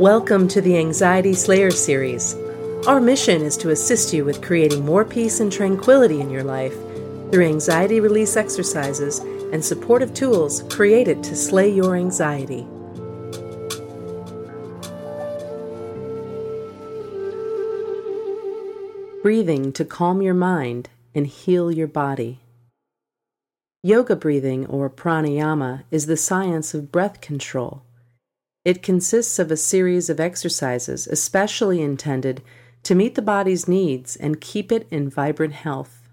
Welcome to the Anxiety Slayer series. Our mission is to assist you with creating more peace and tranquility in your life through anxiety release exercises and supportive tools created to slay your anxiety. Breathing to calm your mind and heal your body. Yoga breathing, or pranayama, is the science of breath control. It consists of a series of exercises especially intended to meet the body's needs and keep it in vibrant health.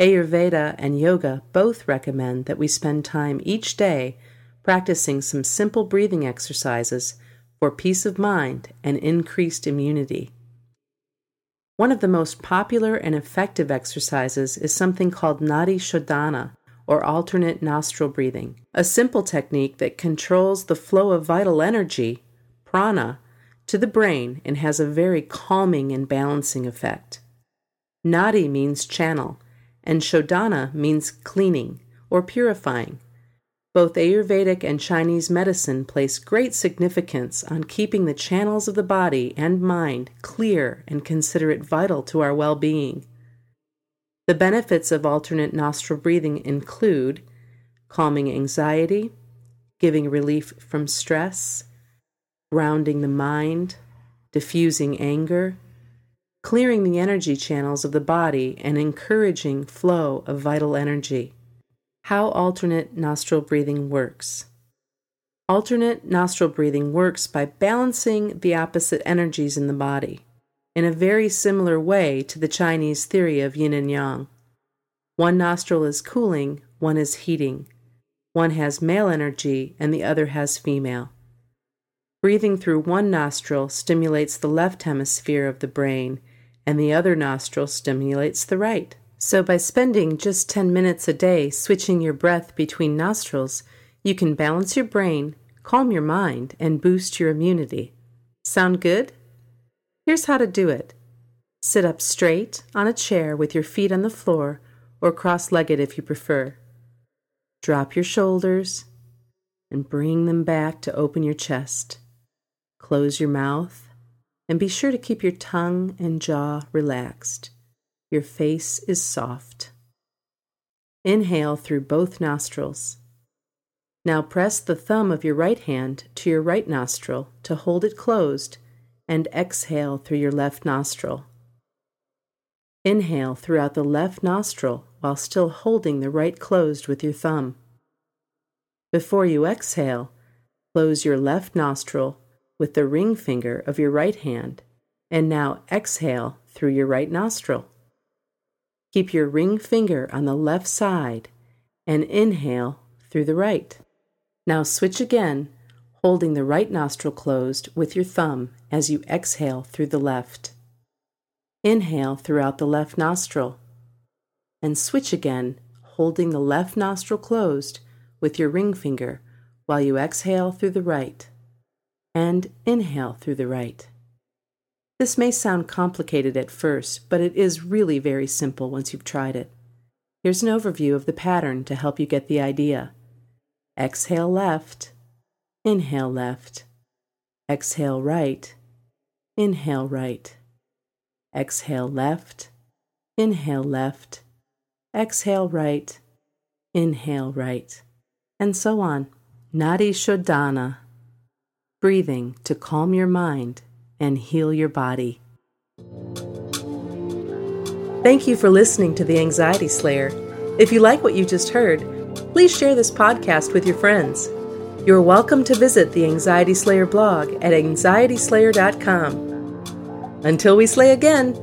Ayurveda and yoga both recommend that we spend time each day practicing some simple breathing exercises for peace of mind and increased immunity. One of the most popular and effective exercises is something called Nadi Shodhana, or alternate nostril breathing, a simple technique that controls the flow of vital energy, prana, to the brain and has a very calming and balancing effect. Nadi means channel, and Shodhana means cleaning or purifying. Both Ayurvedic and Chinese medicine place great significance on keeping the channels of the body and mind clear and consider it vital to our well being. The benefits of alternate nostril breathing include calming anxiety, giving relief from stress, grounding the mind, diffusing anger, clearing the energy channels of the body, and encouraging flow of vital energy. How alternate nostril breathing works. Alternate nostril breathing works by balancing the opposite energies in the body in a very similar way to the Chinese theory of yin and yang. One nostril is cooling, one is heating. One has male energy and the other has female. Breathing through one nostril stimulates the left hemisphere of the brain, and the other nostril stimulates the right. So, by spending just 10 minutes a day switching your breath between nostrils, you can balance your brain, calm your mind, and boost your immunity. Sound good? Here's how to do it sit up straight on a chair with your feet on the floor, or cross legged if you prefer. Drop your shoulders and bring them back to open your chest. Close your mouth and be sure to keep your tongue and jaw relaxed. Your face is soft. Inhale through both nostrils. Now press the thumb of your right hand to your right nostril to hold it closed and exhale through your left nostril. Inhale throughout the left nostril while still holding the right closed with your thumb. Before you exhale, close your left nostril with the ring finger of your right hand and now exhale through your right nostril. Keep your ring finger on the left side and inhale through the right. Now switch again holding the right nostril closed with your thumb as you exhale through the left. Inhale throughout the left nostril. And switch again, holding the left nostril closed with your ring finger while you exhale through the right. And inhale through the right. This may sound complicated at first, but it is really very simple once you've tried it. Here's an overview of the pattern to help you get the idea. Exhale left Inhale left. Exhale right. Inhale right. Exhale left. Inhale left. Exhale right. Inhale right. And so on. Nadi Shodhana. Breathing to calm your mind and heal your body. Thank you for listening to The Anxiety Slayer. If you like what you just heard, please share this podcast with your friends. You're welcome to visit the Anxiety Slayer blog at anxietyslayer.com. Until we slay again,